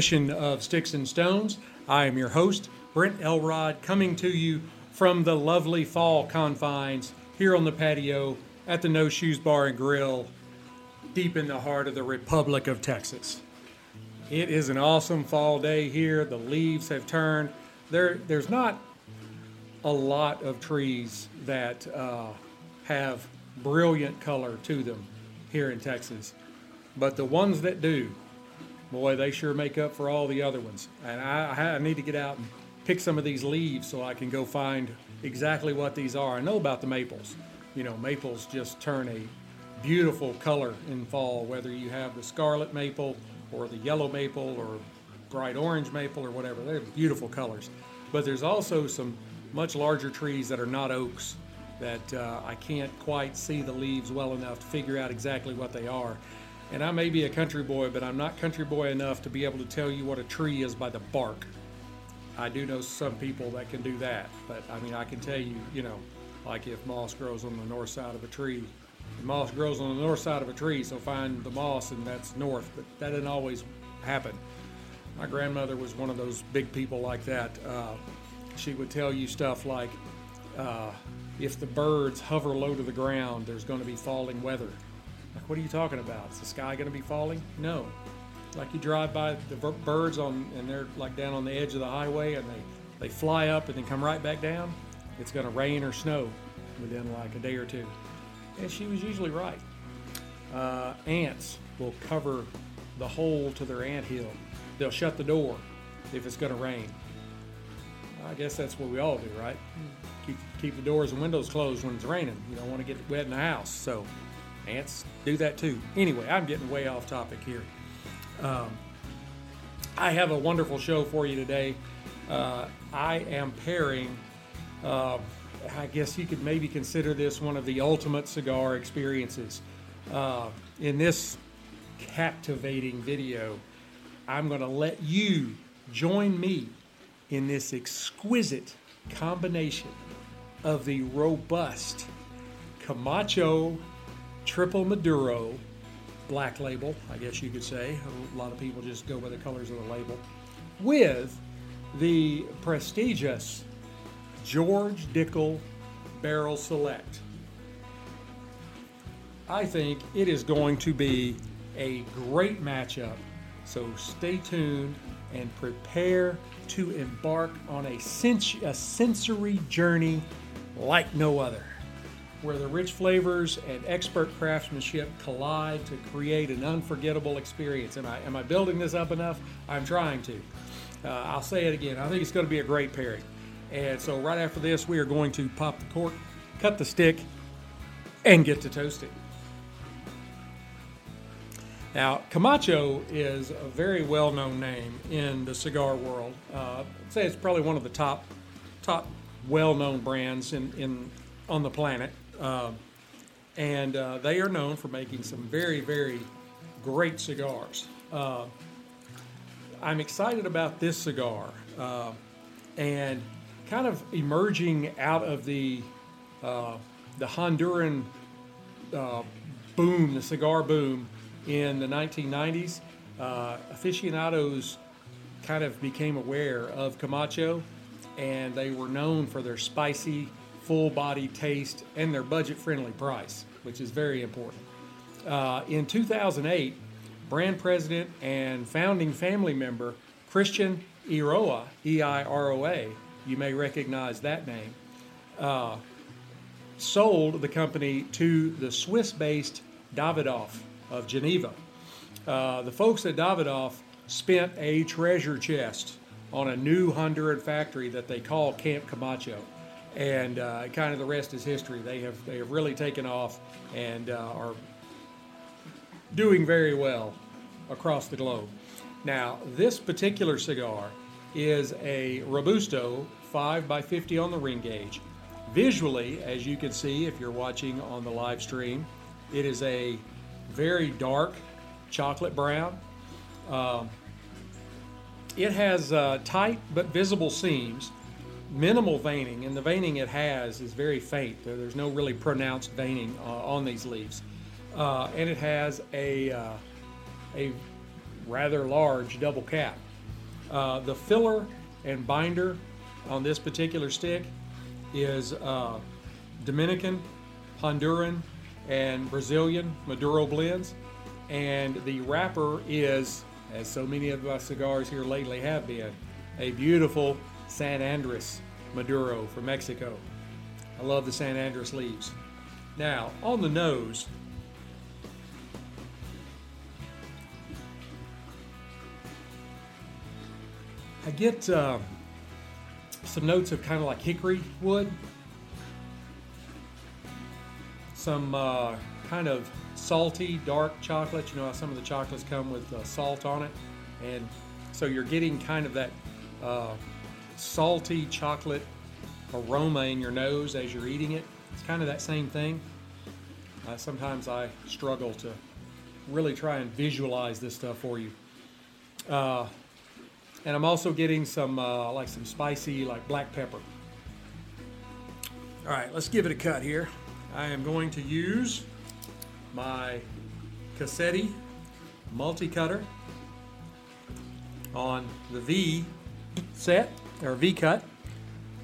Edition of Sticks and Stones. I am your host, Brent Elrod, coming to you from the lovely fall confines here on the patio at the No Shoes Bar and Grill, deep in the heart of the Republic of Texas. It is an awesome fall day here. The leaves have turned. There, there's not a lot of trees that uh, have brilliant color to them here in Texas, but the ones that do, boy, they sure make up for all the other ones. And I, I need to get out and pick some of these leaves so I can go find exactly what these are. I know about the maples. You know, maples just turn a beautiful color in fall, whether you have the scarlet maple or the yellow maple or bright orange maple or whatever. They're beautiful colors. But there's also some much larger trees that are not oaks that uh, I can't quite see the leaves well enough to figure out exactly what they are. And I may be a country boy, but I'm not country boy enough to be able to tell you what a tree is by the bark. I do know some people that can do that, but I mean, I can tell you, you know, like if moss grows on the north side of a tree, the moss grows on the north side of a tree, so find the moss and that's north, but that didn't always happen. My grandmother was one of those big people like that. Uh, she would tell you stuff like, uh, if the birds hover low to the ground, there's going to be falling weather. Like, what are you talking about? Is the sky going to be falling? No. Like you drive by the birds on, and they're like down on the edge of the highway, and they they fly up and then come right back down. It's going to rain or snow within like a day or two. And she was usually right. Uh, ants will cover the hole to their ant hill. They'll shut the door if it's going to rain. I guess that's what we all do, right? Keep, keep the doors and windows closed when it's raining. You don't want to get wet in the house. So ants do that too. Anyway, I'm getting way off topic here. Um, I have a wonderful show for you today. Uh, I am pairing, uh, I guess you could maybe consider this one of the ultimate cigar experiences. Uh, in this captivating video, I'm going to let you join me in this exquisite combination of the robust Camacho Triple Maduro black label, I guess you could say. A lot of people just go by the colors of the label, with the prestigious George Dickel Barrel Select. I think it is going to be a great matchup, so stay tuned and prepare to embark on a, sens- a sensory journey like no other where the rich flavors and expert craftsmanship collide to create an unforgettable experience. Am I, am I building this up enough? I'm trying to. Uh, I'll say it again. I think it's going to be a great pairing. And so, right after this, we are going to pop the cork, cut the stick, and get to toasting. Now, Camacho is a very well known name in the cigar world. Uh, I'd say it's probably one of the top, top well known brands in, in, on the planet. Uh, and uh, they are known for making some very, very great cigars. Uh, I'm excited about this cigar uh, and kind of emerging out of the uh, the Honduran uh, boom, the cigar boom in the 1990s. aficionados kind of became aware of Camacho, and they were known for their spicy full body taste and their budget friendly price, which is very important. Uh, in 2008, brand president and founding family member Christian Eiroa, E I R O A, you may recognize that name, uh, sold the company to the Swiss based Davidoff of Geneva. Uh, the folks at Davidoff spent a treasure chest on a new Honduran factory that they call Camp Camacho and uh, kind of the rest is history. They have they have really taken off and uh, are doing very well across the globe. Now, this particular cigar is a Robusto 5 by 50 on the ring gauge. Visually, as you can see if you're watching on the live stream, it is a very dark chocolate brown. Uh, it has uh, tight but visible seams minimal veining, and the veining it has is very faint. There's no really pronounced veining uh, on these leaves, uh, and it has a uh, a rather large double cap. Uh, the filler and binder on this particular stick is uh, Dominican, Honduran, and Brazilian Maduro blends. And the wrapper is, as so many of my cigars here lately have been, a beautiful San Andres Maduro from Mexico. I love the San Andres leaves. Now, on the nose, I get uh, some notes of kind of like hickory wood, some uh, kind of salty, dark chocolate. You know how some of the chocolates come with uh, salt on it, and so you're getting kind of that uh, salty chocolate aroma in your nose as you're eating it. It's kind of that same thing. Uh, sometimes I struggle to really try and visualize this stuff for you. Uh, and I'm also getting some uh, like some spicy like black pepper. All right, let's give it a cut here. I am going to use my Cassetti multi-cutter on the V set or V cut,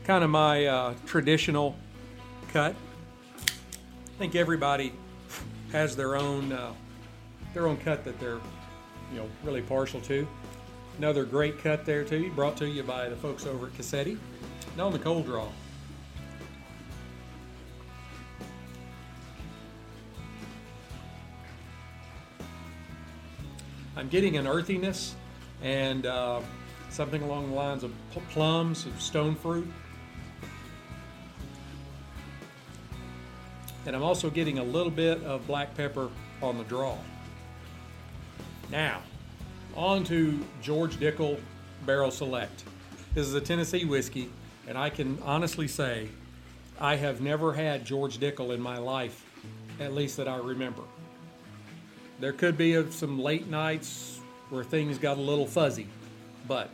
kind of my uh, traditional cut. I think everybody has their own uh, their own cut that they're you know really partial to. Another great cut there too, brought to you by the folks over at Cassetti. Now on the cold draw. I'm getting an earthiness and uh, something along the lines of plums, of stone fruit. And I'm also getting a little bit of black pepper on the draw. Now, on to George Dickel Barrel Select. This is a Tennessee whiskey, and I can honestly say I have never had George Dickel in my life, at least that I remember. There could be some late nights where things got a little fuzzy, but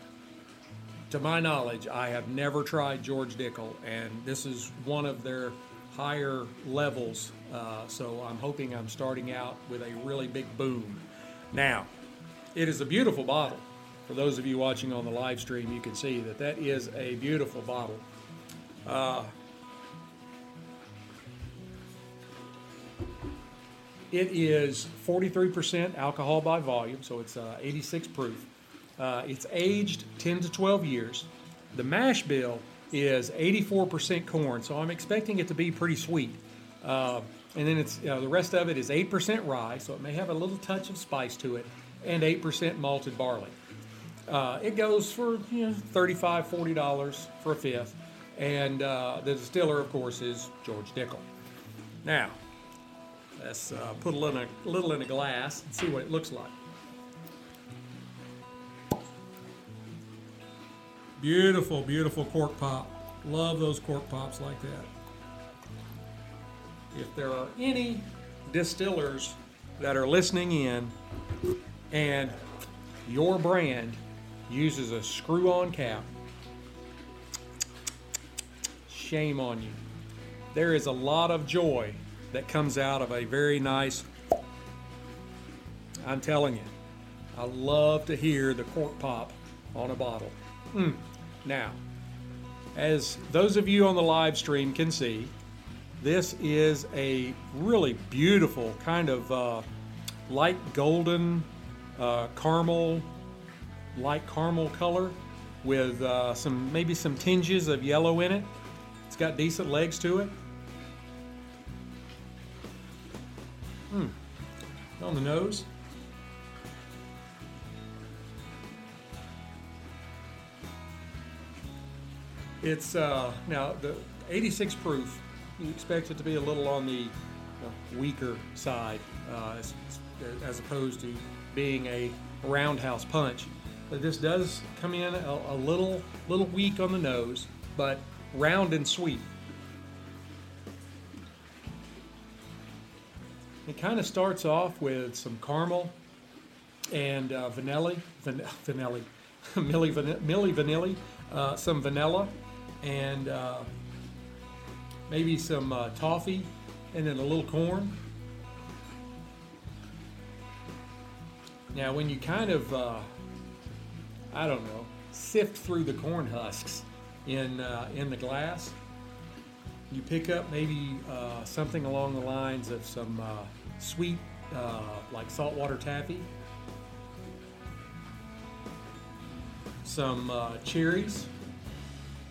to my knowledge, I have never tried George Dickel, and this is one of their higher levels. Uh, so I'm hoping I'm starting out with a really big boom. Now, it is a beautiful bottle. For those of you watching on the live stream, you can see that that is a beautiful bottle. Uh, It is 43% alcohol by volume, so it's uh, 86 proof. Uh, it's aged 10 to 12 years. The mash bill is 84% corn, so I'm expecting it to be pretty sweet. Uh, and then it's the rest of it is 8% rye, so it may have a little touch of spice to it, and 8% malted barley. Uh, it goes for you know, $35, $40 for a fifth, and uh, the distiller, of course, is George Dickel. Now, Let's uh, put a little, a little in a glass and see what it looks like. Beautiful, beautiful cork pop. Love those cork pops like that. If there are any distillers that are listening in and your brand uses a screw on cap, shame on you. There is a lot of joy that comes out of a very nice, I'm telling you, I love to hear the cork pop on a bottle. Mm. Now, as those of you on the live stream can see, this is a really beautiful kind of uh, light golden uh, caramel, light caramel color with uh, some maybe some tinges of yellow in it. It's got decent legs to it. Hmm. On the nose. It's uh, now the 86 proof. You expect it to be a little on the uh, weaker side, uh, as, as, opposed to being a roundhouse punch. But this does come in a, a little, little weak on the nose, but round and sweet. It kind of starts off with some caramel and uh, vanilla, van, vanilla, milli, van, milli vanilli, uh, some vanilla, and uh, maybe some uh, toffee, and then a little corn. Now, when you kind of, uh, I don't know, sift through the corn husks in uh, in the glass, you pick up maybe uh, something along the lines of some uh, sweet, like saltwater taffy, some cherries.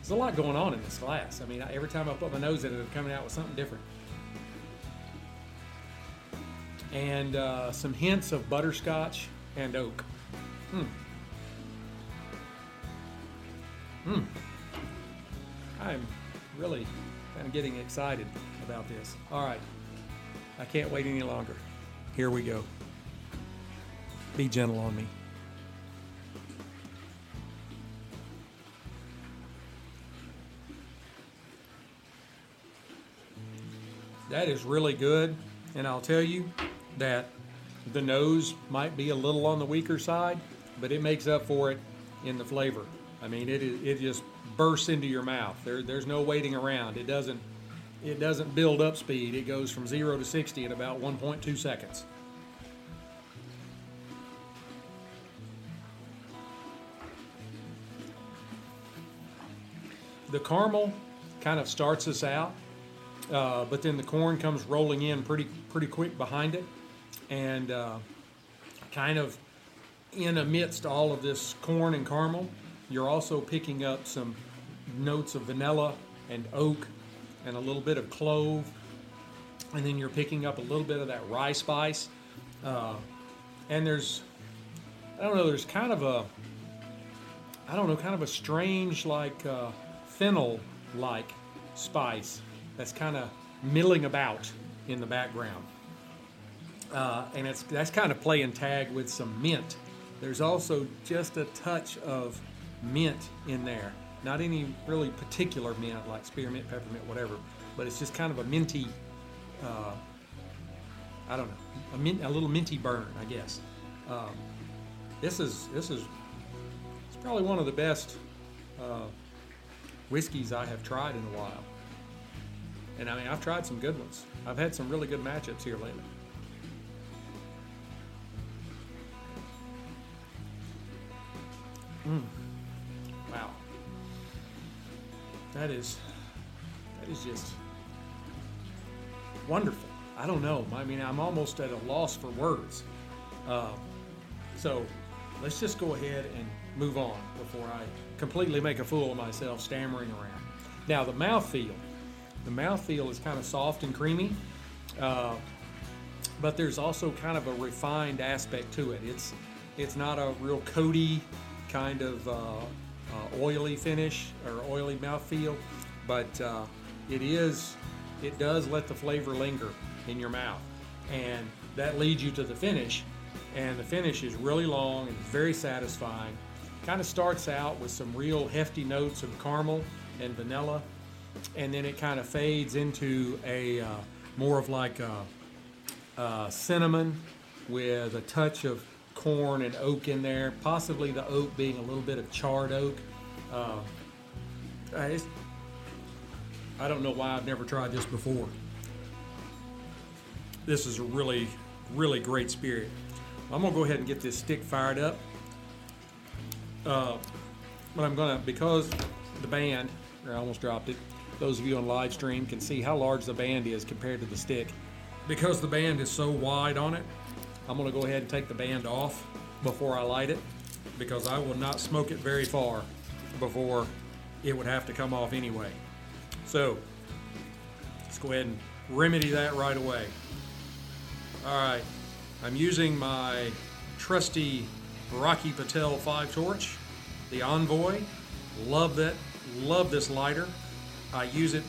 There's a lot going on in this glass. I mean, every time I put my nose in it, it's coming out with something different. And uh, some hints of butterscotch and oak. Hmm. Hmm. I'm really kind of getting excited about this. All right. I can't wait any longer. Here we go. Be gentle on me. That is really good. And I'll tell you that the nose might be a little on the weaker side, but it makes up for it in the flavor. I mean, it, it just bursts into your mouth. There, there's no waiting around. It doesn't it doesn't build up speed. It goes from 0 to 60 in about 1.2 seconds. The caramel kind of starts us out, uh, but then the corn comes rolling in pretty pretty quick behind it, and uh, kind of in amidst all of this corn and caramel, you're also picking up some notes of vanilla and oak and a little bit of clove. And then you're picking up a little bit of that rye spice. Uh, and there's, I don't know, there's kind of a, I don't know, kind of a strange, like uh, fennel like spice that's kind of milling about in the background. Uh, and it's that's kind of playing tag with some mint. There's also just a touch of mint in there. Not any really particular mint like spearmint, peppermint, whatever, but it's just kind of a minty, uh, I don't know, a, mint, a little minty burn, I guess. Um, this is this is it's probably one of the best uh, whiskeys I have tried in a while. And I mean, I've tried some good ones. I've had some really good matchups here lately. Mm. Wow. That is that is just wonderful. I don't know. I mean, I'm almost at a loss for words. Uh, so let's just go ahead and move on before I completely make a fool of myself stammering around. Now, the mouthfeel. The mouthfeel is kind of soft and creamy, uh, but there's also kind of a refined aspect to it. It's it's not a real coaty kind of uh, uh, oily finish or oily mouthfeel, but uh, it is it does let the flavor linger in your mouth, and that leads you to the finish. And the finish is really long and very satisfying. Kind of starts out with some real hefty notes of caramel and vanilla, and then it kind of fades into a uh, more of like a, a cinnamon with a touch of corn and oak in there, possibly the oak being a little bit of charred oak. Uh, I don't know why I've never tried this before. This is a really, really great spirit. I'm gonna go ahead and get this stick fired up. Uh, but I'm gonna, because the band, I almost dropped it, those of you on live stream can see how large the band is compared to the stick. Because the band is so wide on it, I'm gonna go ahead and take the band off before I light it because I will not smoke it very far before it would have to come off anyway. So let's go ahead and remedy that right away. All right, I'm using my trusty Rocky Patel 5 torch, the Envoy. Love that, love this lighter. I use it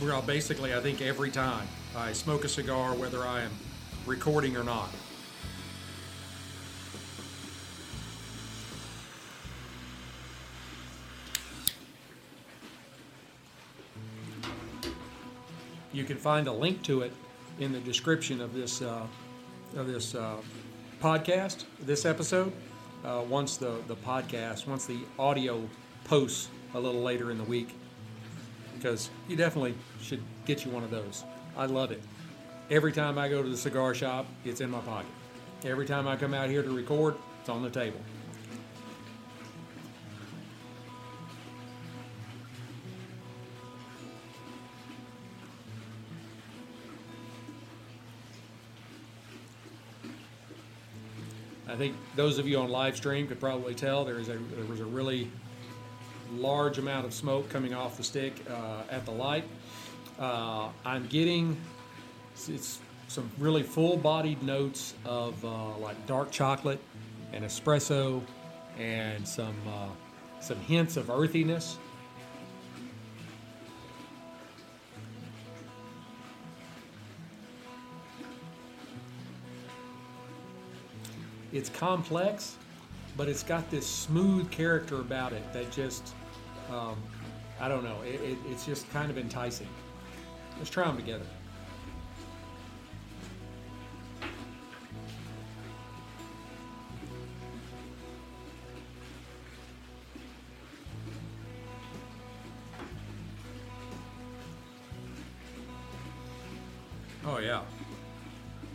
well, basically, I think every time I smoke a cigar, whether I am recording or not. You can find a link to it in the description of this uh, of this uh, podcast, this episode. Uh, once the the podcast, once the audio posts a little later in the week, because you definitely should get you one of those. I love it. Every time I go to the cigar shop, it's in my pocket. every time I come out here to record, it's on the table. I think those of you on live stream could probably tell there is a there was a really large amount of smoke coming off the stick uh, at the light. Uh, I'm getting some really full-bodied notes of uh, like dark chocolate and espresso, and some uh, some hints of earthiness. It's complex, but it's got this smooth character about it that just, um, I don't know, it, it, it's just kind of enticing. Let's try them together. Oh yeah.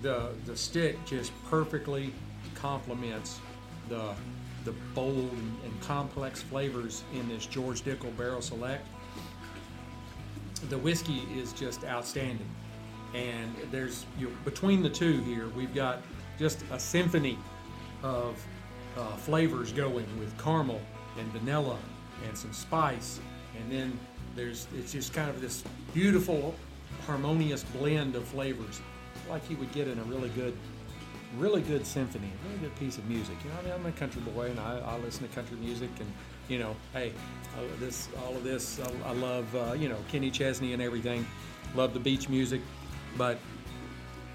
The the stick just perfectly complements the the bold and, and complex flavors in this George Dickel Barrel Select. The whiskey is just outstanding, and there's you know, between the two here, we've got just a symphony of uh, flavors going with caramel and vanilla and some spice, and then there's it's just kind of this beautiful, harmonious blend of flavors, like you would get in a really good really good symphony, a really good piece of music. You know, I mean, I'm a country boy, and I, I listen to country music, and you know, hey, uh, this, all of this, I, I love, uh, you know, Kenny Chesney and everything. Love the beach music, but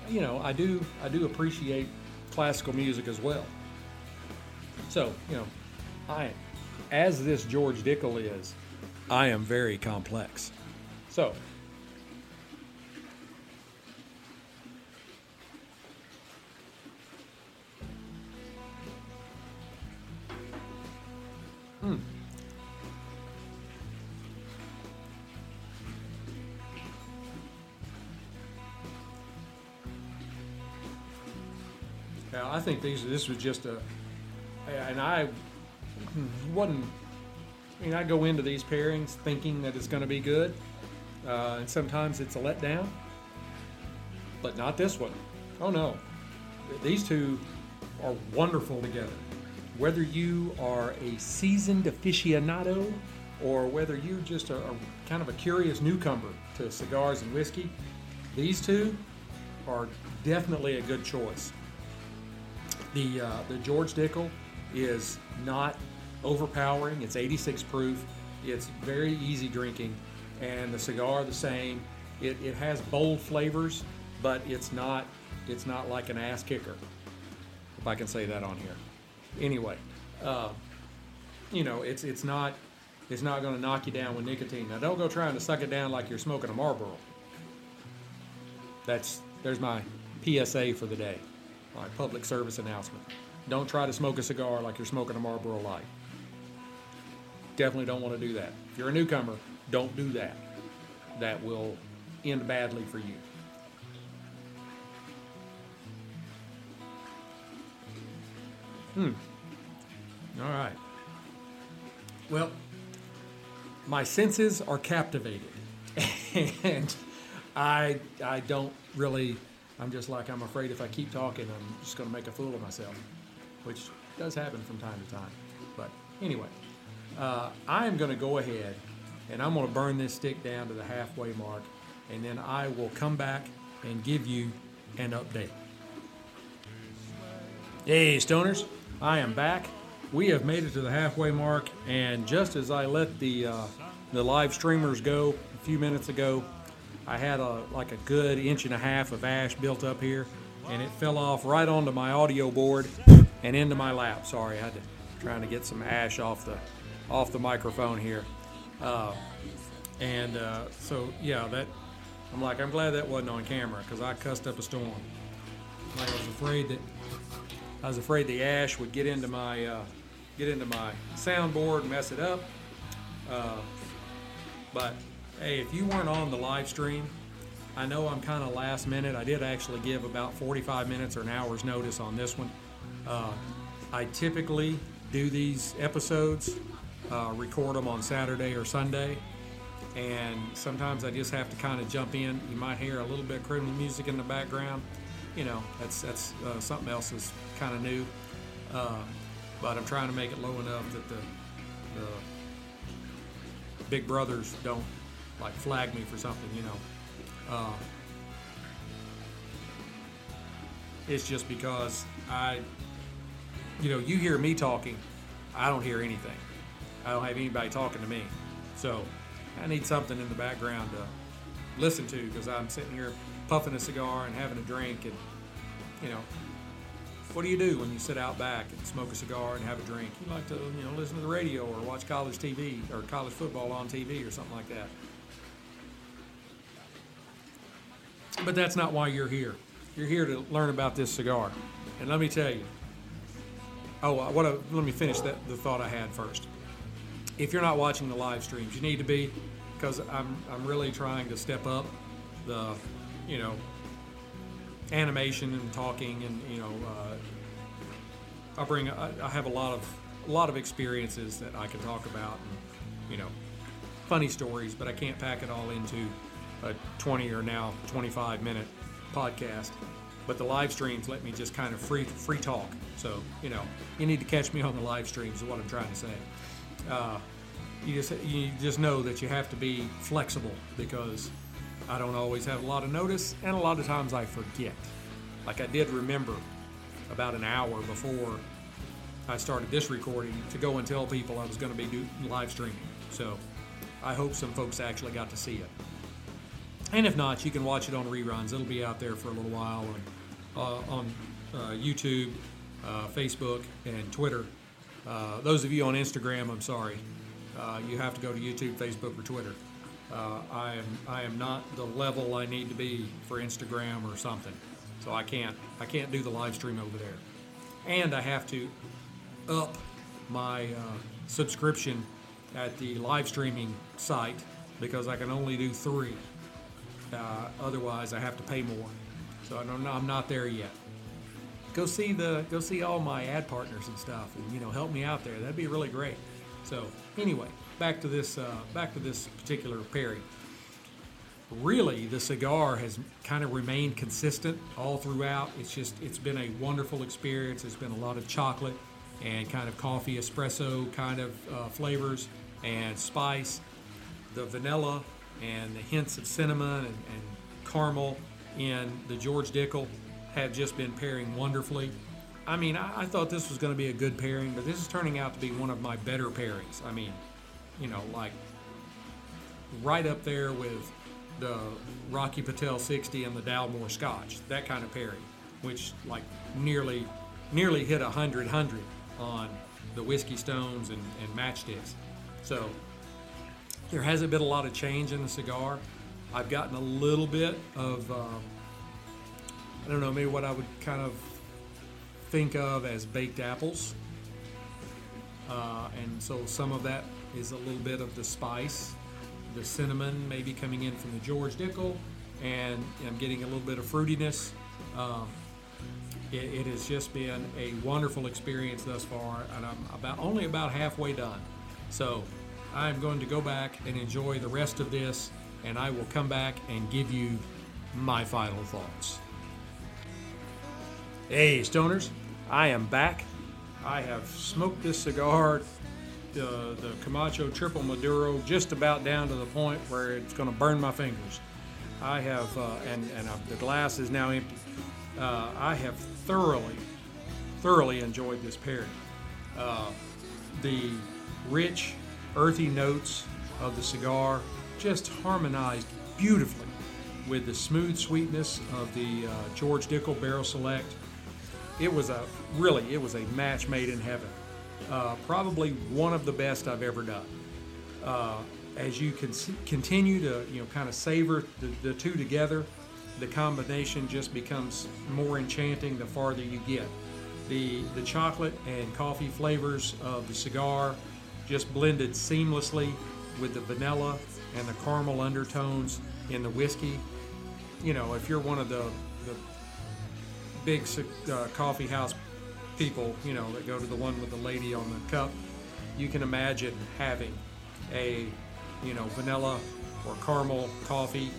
you know, I do, I do appreciate classical music as well. So, you know, I, as this George Dickel is, I am very complex. So, Yeah, I think these. This was just a, and I wasn't. I mean, I go into these pairings thinking that it's going to be good, uh, and sometimes it's a letdown. But not this one. Oh no, these two are wonderful together whether you are a seasoned aficionado or whether you're just a, a, kind of a curious newcomer to cigars and whiskey, these two are definitely a good choice. The uh, the George Dickel is not overpowering. It's 86 proof. It's very easy drinking, and the cigar the same. It, it has bold flavors, but it's not it's not like an ass kicker, if I can say that on here anyway, uh, you know, it's it's not it's not going to knock you down with nicotine. Now, don't go trying to suck it down like you're smoking a Marlboro. That's there's my PSA for the day, my public service announcement. Don't try to smoke a cigar like you're smoking a Marlboro Light. Definitely don't want to do that. If you're a newcomer, don't do that. That will end badly for you. Hmm. All right. Well, my senses are captivated, and I I don't really. I'm just like I'm afraid if I keep talking, I'm just going to make a fool of myself, which does happen from time to time. But anyway, uh, I am going to go ahead and I'm going to burn this stick down to the halfway mark, and then I will come back and give you an update. Hey, stoners. I am back. We have made it to the halfway mark, and just as I let the uh, the live streamers go a few minutes ago, I had a like a good inch and a half of ash built up here, and it fell off right onto my audio board and into my lap. Sorry, I had to trying to get some ash off the off the microphone here, uh, and uh, so yeah, that I'm like I'm glad that wasn't on camera because I cussed up a storm. Like I was afraid that I was afraid the ash would get into my uh, get into my soundboard mess it up. Uh, but hey, if you weren't on the live stream, I know I'm kind of last minute. I did actually give about 45 minutes or an hour's notice on this one. Uh, I typically do these episodes, uh, record them on Saturday or Sunday, and sometimes I just have to kind of jump in. You might hear a little bit of criminal music in the background. You know, that's that's uh, something else that's kind of new. Uh, but I'm trying to make it low enough that the, the big brothers don't like flag me for something. You know, uh, it's just because I, you know, you hear me talking, I don't hear anything. I don't have anybody talking to me, so I need something in the background to listen to because I'm sitting here puffing a cigar and having a drink and you know what do you do when you sit out back and smoke a cigar and have a drink? You like to, you know, listen to the radio or watch college TV or college football on TV or something like that. But that's not why you're here. You're here to learn about this cigar. And let me tell you. Oh, what? A, let me finish that the thought I had first. If you're not watching the live streams, you need to be, because I'm I'm really trying to step up the, you know, animation and talking and you know uh, I bring I, I, have a lot of a lot of experiences that I can talk about and you know funny stories but I can't pack it all into a 20 or now 25 minute podcast but the live streams let me just kind of free free talk so you know you need to catch me on the live streams is what I'm trying to say uh, you just you just know that you have to be flexible because I don't always have a lot of notice, and a lot of times I forget. Like I did remember about an hour before I started this recording to go and tell people I was going to be do, live streaming. So I hope some folks actually got to see it. And if not, you can watch it on reruns. It'll be out there for a little while on, uh, on uh, YouTube, uh, Facebook, and Twitter. Uh, those of you on Instagram, I'm sorry. Uh, you have to go to YouTube, Facebook, or Twitter. Uh, I am I am not the level I need to be for Instagram or something, so I can't I can't do the live stream over there, and I have to up my subscription at the live streaming site because I can only do three. Uh, otherwise, I have to pay more. So I don't know, I'm not there yet. Go see the go see all my ad partners and stuff, and you know help me out there. That'd be really great. So anyway, back to this uh, back to this particular pairing. Really, the cigar has kind of remained consistent all throughout. It's just it's been a wonderful experience. It's been a lot of chocolate and kind of coffee espresso kind of uh, flavors and spice. The vanilla and the hints of cinnamon and, and caramel in the George Dickel have just been pairing wonderfully. I mean, I, I thought this was going to be a good pairing, but this is turning out to be one of my better pairings. I mean, you know, like right up there with the Rocky Patel 60 and the Dalmore Scotch, that kind of pairing, which like nearly nearly hit a hundred hundred on the whiskey stones and, and matchsticks. So there hasn't been a lot of change in the cigar. I've gotten a little bit of uh, I don't know maybe what I would kind of think of as baked apples. Uh, and so some of that is a little bit of the spice, the cinnamon maybe coming in from the George Dickel, and I'm getting a little bit of fruitiness. Um, it, it, has just been a wonderful experience thus far, and I'm about only about halfway done. So I'm going to go back and enjoy the rest of this, and I will come back and give you my final thoughts. Hey, stoners, I am back. I have smoked this cigar the, the Camacho Triple Maduro just about down to the point where it's going to burn my fingers. I have, uh, and, and uh, the glass is now empty. Uh, I have thoroughly, thoroughly enjoyed this pairing. Uh, the rich, earthy notes of the cigar just harmonized beautifully with the smooth sweetness of the uh, George Dickel Barrel Select. It was a really, it was a match made in heaven. Uh, probably one of the best I've ever done. Uh, as you can continue to you know kind of savor the, the two together, the combination just becomes more enchanting the farther you get. The the chocolate and coffee flavors of the cigar just blended seamlessly with the vanilla and the caramel undertones in the whiskey. you know, if you're one of the the big uh, coffee house people, you know, that go to the one with the lady on the cup, you can imagine having a, you know, vanilla or caramel coffee.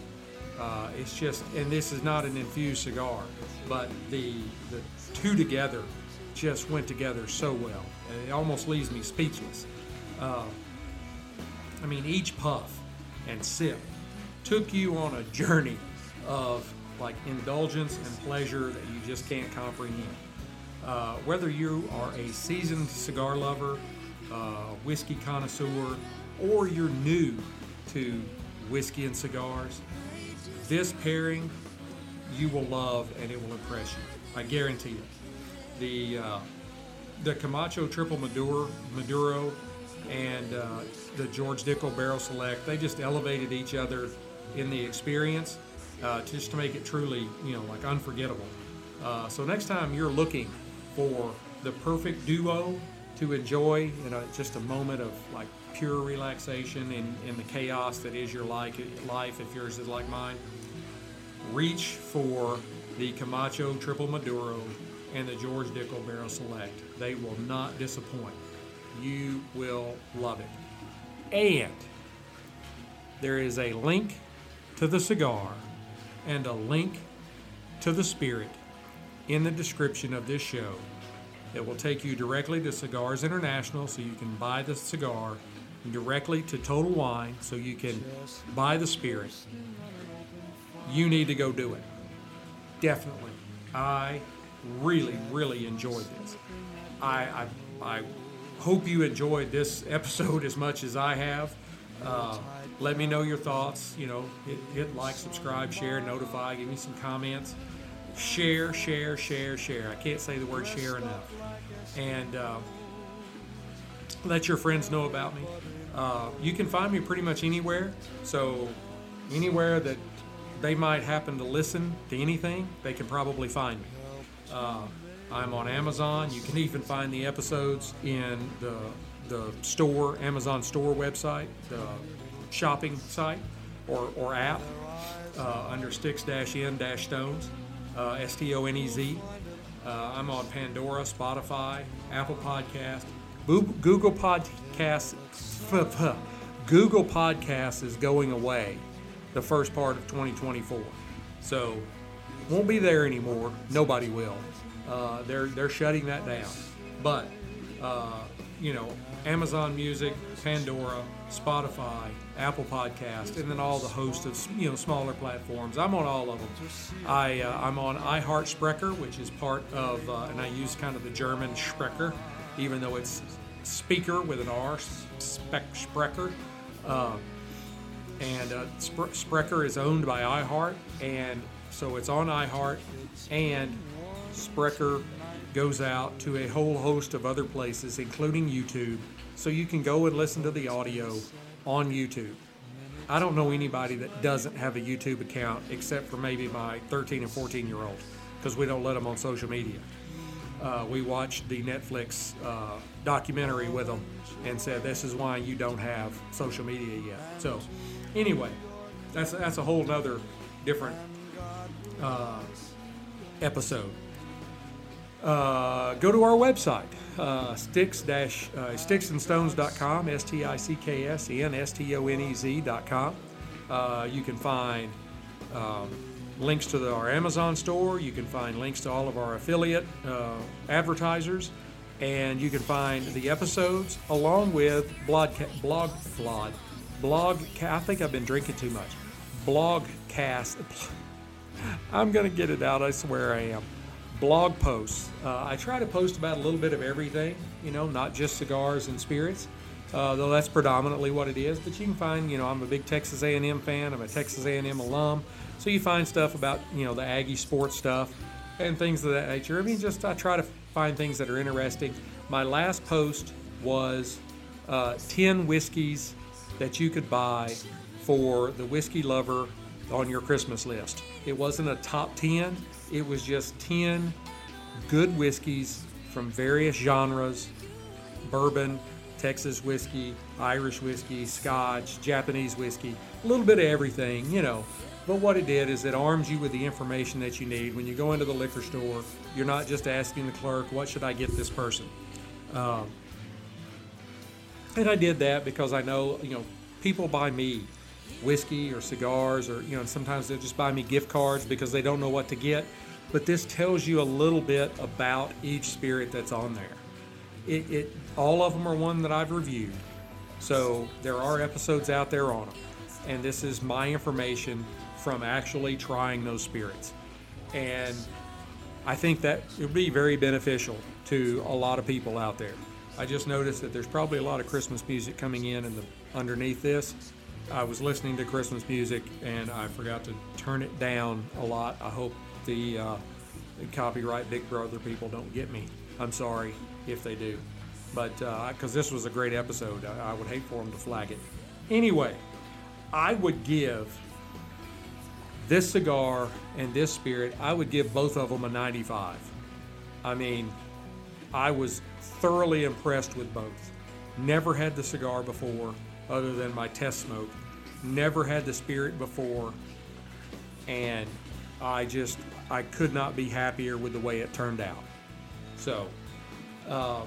Uh, it's just, and this is not an infused cigar, but the the two together just went together so well. And it almost leaves me speechless. Uh, I mean, each puff and sip took you on a journey of like indulgence and pleasure that you just can't comprehend. Uh, whether you are a seasoned cigar lover, uh, whiskey connoisseur, or you're new to whiskey and cigars, this pairing you will love and it will impress you. I guarantee it. The uh, the Camacho Triple Maduro, Maduro and uh, the George Dickel Barrel Select, they just elevated each other in the experience uh, just to make it truly, you know, like unforgettable. Uh, so next time you're looking for the perfect duo to enjoy in a, just a moment of like pure relaxation in, in the chaos that is your life, life if yours is like mine, reach for the Camacho Triple Maduro and the George Dickel Barrel Select. They will not disappoint. You will love it. And there is a link to the cigar and a link to the spirit in the description of this show. It will take you directly to Cigars International so you can buy the cigar, directly to Total Wine so you can buy the spirit. You need to go do it. Definitely. I really, really enjoyed this. I, I, I hope you enjoyed this episode as much as I have. Uh, let me know your thoughts. You know, hit, hit like, subscribe, share, notify, give me some comments. Share, share, share, share. I can't say the word share enough. And uh, let your friends know about me. Uh, you can find me pretty much anywhere. So, anywhere that they might happen to listen to anything, they can probably find me. I'm on Amazon. You can even find the episodes in the the store, Amazon store website, the shopping site or, or app uh, under Sticks-in-Stones, uh, S-T-O-N-E-Z. Uh, I'm on Pandora, Spotify, Apple Podcast, Google Podcasts. Google Podcasts is going away the first part of 2024. So won't be there anymore. Nobody will. Uh, they're they're shutting that down. But uh, you know, Amazon Music, Pandora, Spotify, Apple Podcast, and then all the hosts of you know smaller platforms. I'm on all of them. I uh, I'm on iHeart Sprecher, which is part of, uh, and I use kind of the German Sprecher, even though it's speaker with an R, spec Sprecher. Uh, and uh, Sprecher is owned by iHeart, and so it's on iHeart, and Sprecher goes out to a whole host of other places, including YouTube, so you can go and listen to the audio on YouTube. I don't know anybody that doesn't have a YouTube account except for maybe my 13 and 14 year olds because we don't let them on social media. Uh, we watched the Netflix uh, documentary with them and said this is why you don't have social media yet. So, anyway, that's that's a whole other different uh, episode uh, go to our website, uh, sticks uh, sticksandstones.com, S T I C K S E N S T O N E Z.com. Uh, you can find um, links to the, our Amazon store. You can find links to all of our affiliate uh, advertisers, and you can find the episodes along with blog blog blog blog. I think I've been drinking too much. Blogcast. I'm gonna get it out. I swear I am blog posts. Uh, I try to post about a little bit of everything, you know, not just cigars and spirits, uh, though that's predominantly what it is. But you can find, you know, I'm a big Texas A&M fan. I'm a Texas A&M alum, so you find stuff about, you know, the Aggie sports stuff and things of that nature. I mean, just I try to find things that are interesting. My last post was uh, 10 whiskeys that you could buy for the whiskey lover on your Christmas list. It wasn't a top 10, it was just 10 good whiskeys from various genres bourbon, Texas whiskey, Irish whiskey, Scotch, Japanese whiskey, a little bit of everything, you know. But what it did is it arms you with the information that you need. When you go into the liquor store, you're not just asking the clerk, what should I get this person? Um, and I did that because I know, you know, people buy me whiskey or cigars or, you know, sometimes they'll just buy me gift cards because they don't know what to get. But this tells you a little bit about each spirit that's on there. It, it all of them are one that I've reviewed. So there are episodes out there on them. And this is my information from actually trying those spirits. And I think that it would be very beneficial to a lot of people out there. I just noticed that there's probably a lot of Christmas music coming in and underneath this. I was listening to Christmas music and I forgot to turn it down a lot. I hope the, uh, copyright Big Brother people don't get me. I'm sorry if they do. But because uh, this was a great episode, I, I would hate for them to flag it. Anyway, I would give this cigar and this spirit, I would give both of them a 95. I mean, I was thoroughly impressed with both. Never had the cigar before, other than my test smoke. Never had the spirit before, and I just I could not be happier with the way it turned out. So, uh,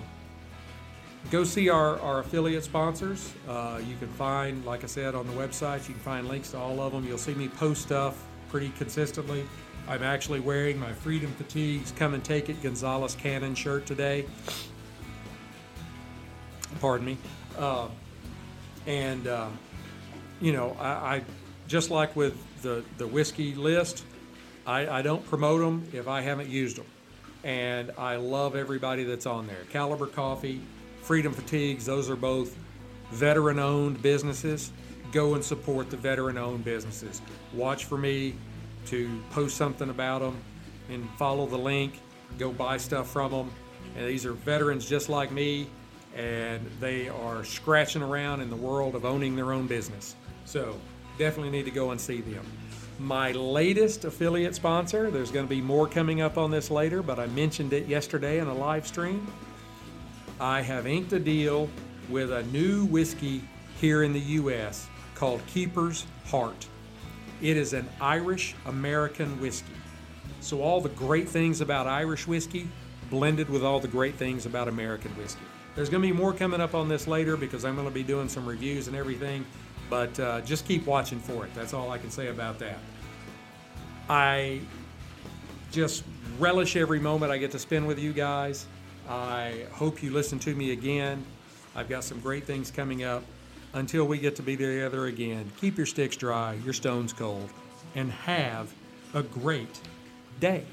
go see our, our affiliate sponsors. Uh, you can find, like I said, on the website, you can find links to all of them. You'll see me post stuff pretty consistently. I'm actually wearing my Freedom Fatigues Come and Take It Gonzales Cannon shirt today. Pardon me. Uh, and, uh, you know, I, I, just like with the, the whiskey list, I, I don't promote them if I haven't used them. And I love everybody that's on there. Caliber Coffee, Freedom Fatigues, those are both veteran owned businesses go and support the veteran owned businesses. Watch for me to post something about them and follow the link, go buy stuff from them. And these are veterans just like me, and they are scratching around in the world of owning their own business. So definitely need to go and see them. My latest affiliate sponsor, there's going to be more coming up on this later, but I mentioned it yesterday in a live stream. I have inked a deal with a new whiskey here in the U.S called Keeper's Heart. It is an Irish American whiskey. So, all the great things about Irish whiskey blended with all the great things about American whiskey. There's going to be more coming up on this later because I'm going to be doing some reviews and everything, but uh, just keep watching for it. That's all I can say about that. I just relish every moment I get to spend with you guys. I hope you listen to me again. I've got some great things coming up until we get to be together again, keep your sticks dry, your stones cold, and have a great day.